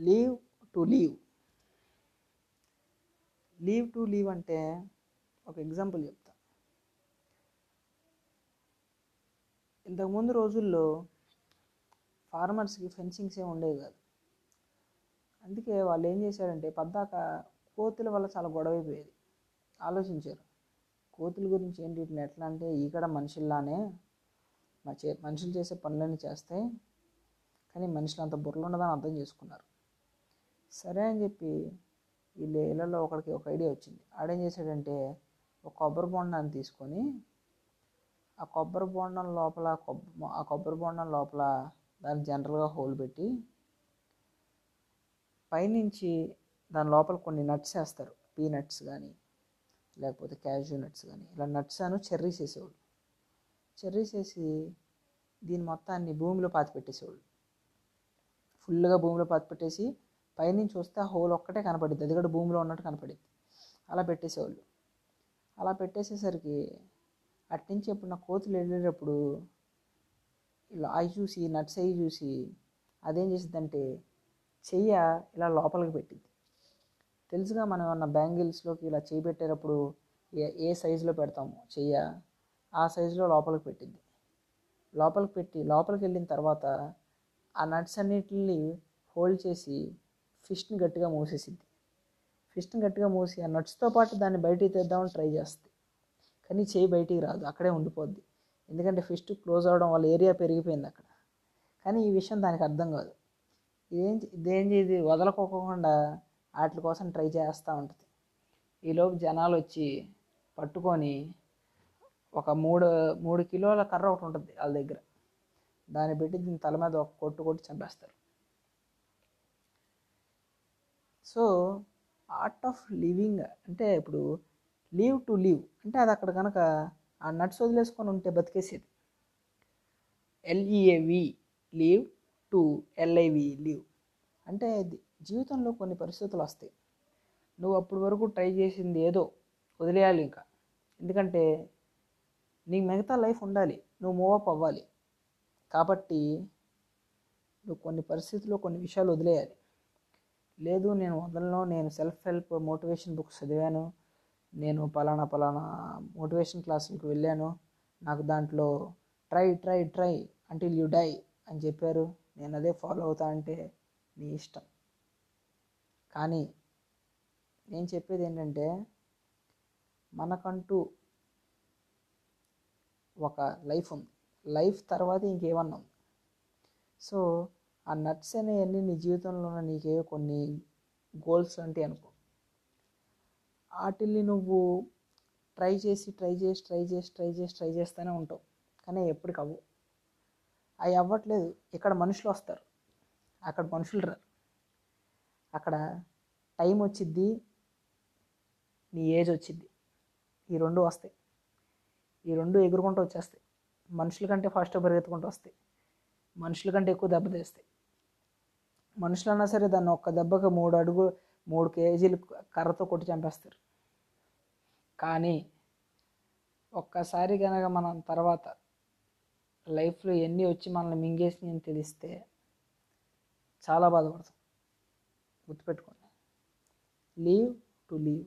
Leave to live. Leave to live అంటే ఒక example చెప్తా. ఇంతకుముందు రోజుల్లో ఫార్మర్స్కి ఫెన్సింగ్స్ ఏమి ఉండేవి కాదు. అందుకే వాళ్ళు ఏం చేశారంటే పద్దాక కోతుల వల్ల చాలా గొడవ అయిపోయేది. ఆలోచించారు. కోతుల గురించి ఏంటి? వీటిని ఎట్లా అంటే ఇక్కడ మనుషుల్లానే మా చే మనుషులు చేసే పనులన్నీ చేస్తాయి కానీ మనుషులు అంత బుర్రలు ఉండదని అర్థం చేసుకున్నారు. సరే అని చెప్పి వీళ్ళ ఇళ్ళలో ఒకడికి ఒక ఐడియా వచ్చింది. ఆడేం చేశాడంటే ఒక కొబ్బరి బొండాన్ని తీసుకొని ఆ కొబ్బరి బొండం లోపల కొబ్బ ఆ కొబ్బరి బొండం లోపల దాన్ని జనరల్గా హోల్ పెట్టి పైనుంచి దాని లోపల కొన్ని నట్స్ వేస్తారు. పీనట్స్ కానీ లేకపోతే క్యాష్యూ నట్స్ కానీ ఇలా నట్స్ అను చెర్రీస్ వేసేవాళ్ళు. చెర్రీస్ వేసి దీని మొత్తాన్ని భూమిలో పాతి పెట్టేసేవాళ్ళు ఫుల్గా భూమిలో పాతి పెట్టేసి పైనుంచి వస్తే ఆ హోల్ ఒక్కటే కనపడుద్ది. అది కూడా భూమిలో ఉన్నట్టు కనపడుద్ది. అలా పెట్టేసేవాళ్ళు. అలా పెట్టేసేసరికి అట్నుంచి ఎప్పుడు నా కోతులు వెళ్ళేటప్పుడు ఇలా అవి చూసి నట్స్ అవి చూసి అదేం చేసిద్దంటే చెయ్య ఇలా లోపలికి పెట్టింది తెలుసుగా మనం ఏమన్నా బ్యాంగిల్స్లోకి ఇలా చేయి పెట్టేటప్పుడు ఏ ఏ సైజులో పెడతాము చెయ్య? ఆ సైజులో లోపలికి పెట్టింది లోపలికి పెట్టి లోపలికి వెళ్ళిన తర్వాత ఆ నట్స్ అన్నిటిని హోల్డ్ చేసి ఫిష్ని గట్టిగా మూసేసిద్ది ఫిష్ని గట్టిగా మూసి ఆ నట్స్తో పాటు దాన్ని బయటికి తెద్దామని ట్రై చేస్తుంది కానీ చేయి బయటికి రాదు అక్కడే ఉండిపోద్ది. ఎందుకంటే ఫిష్ క్లోజ్ అవ్వడం వల్ల ఏరియా పెరిగిపోయింది అక్కడ. కానీ ఈ విషయం దానికి అర్థం కాదు. ఇదేం ఇదేం ఇది వదలకోకుండా వాటి కోసం ట్రై చేస్తూ ఉంటుంది. ఈలోపు జనాలు వచ్చి పట్టుకొని ఒక మూడు మూడు కిలోల కర్ర ఒకటి ఉంటుంది వాళ్ళ దగ్గర. దాన్ని పెట్టి దీని తల మీద ఒక కొట్టు కొట్టి చంపేస్తారు. సో ఆర్ట్ ఆఫ్ లివింగ్ అంటే ఇప్పుడు లీవ్ టు లీవ్ అంటే అది అక్కడ కనుక ఆ నట్స్ వదిలేసుకొని ఉంటే బతికేసేది. L E A V leave to L I V live అంటే జీవితంలో కొన్ని పరిస్థితులు వస్తాయి. నువ్వు అప్పటి వరకు ట్రై చేసింది ఏదో వదిలేయాలి ఇంకా. ఎందుకంటే నీకు మిగతా లైఫ్ ఉండాలి నువ్వు మూవ్ అప్ అవ్వాలి. కాబట్టి నువ్వు కొన్ని పరిస్థితుల్లో కొన్ని విషయాలు వదిలేయాలి. లేదు నేను వదలను నేను సెల్ఫ్ హెల్ప్ మోటివేషన్ బుక్స్ చదివాను. నేను పలానా పలానా మోటివేషన్ క్లాసులకు వెళ్ళాను. నాకు దాంట్లో try try try until you die అని చెప్పారు. నేను అదే ఫాలో అవుతా అంటే నీ ఇష్టం. కానీ నేను చెప్పేది ఏంటంటే మనకంటూ ఒక లైఫ్ ఉంది. లైఫ్ తర్వాత ఇంకేమన్నా ఉంది. సో ఆ నట్స్ అనేవన్నీ నీ జీవితంలో ఉన్న నీకే కొన్ని గోల్స్ అంటే అనుకో. వాటిల్ని నువ్వు ట్రై చేసి ట్రై చేసి ట్రై చేసి ట్రై చేసి ట్రై చేస్తూనే ఉంటావు. కానీ ఎప్పటికి అవ్వు అవి అవ్వట్లేదు. ఇక్కడ మనుషులు వస్తారు. అక్కడ మనుషులు రారు. అక్కడ టైం వచ్చిద్ది నీ ఏజ్ వచ్చిద్ది. ఈ రెండు వస్తాయి. ఈ రెండు ఎగురుకుంటూ వచ్చేస్తాయి. మనుషుల కంటే ఫాస్ట్గా పరిగెత్తుకుంటూ వస్తాయి. మనుషుల కంటే ఎక్కువ దెబ్బ తీస్తాయి. మనుషులన్నా సరే దాన్ని ఒక్క దెబ్బకి మూడు అడుగు మూడు కేజీలు కర్రతో కొట్టి చంపేస్తారు. కానీ ఒక్కసారి కనుక మనం తర్వాత లైఫ్లో ఎన్ని వచ్చి మనల్ని మింగేసినాయని తెలిస్తే చాలా బాధపడతాం. గుర్తుపెట్టుకోండి. Leave to live.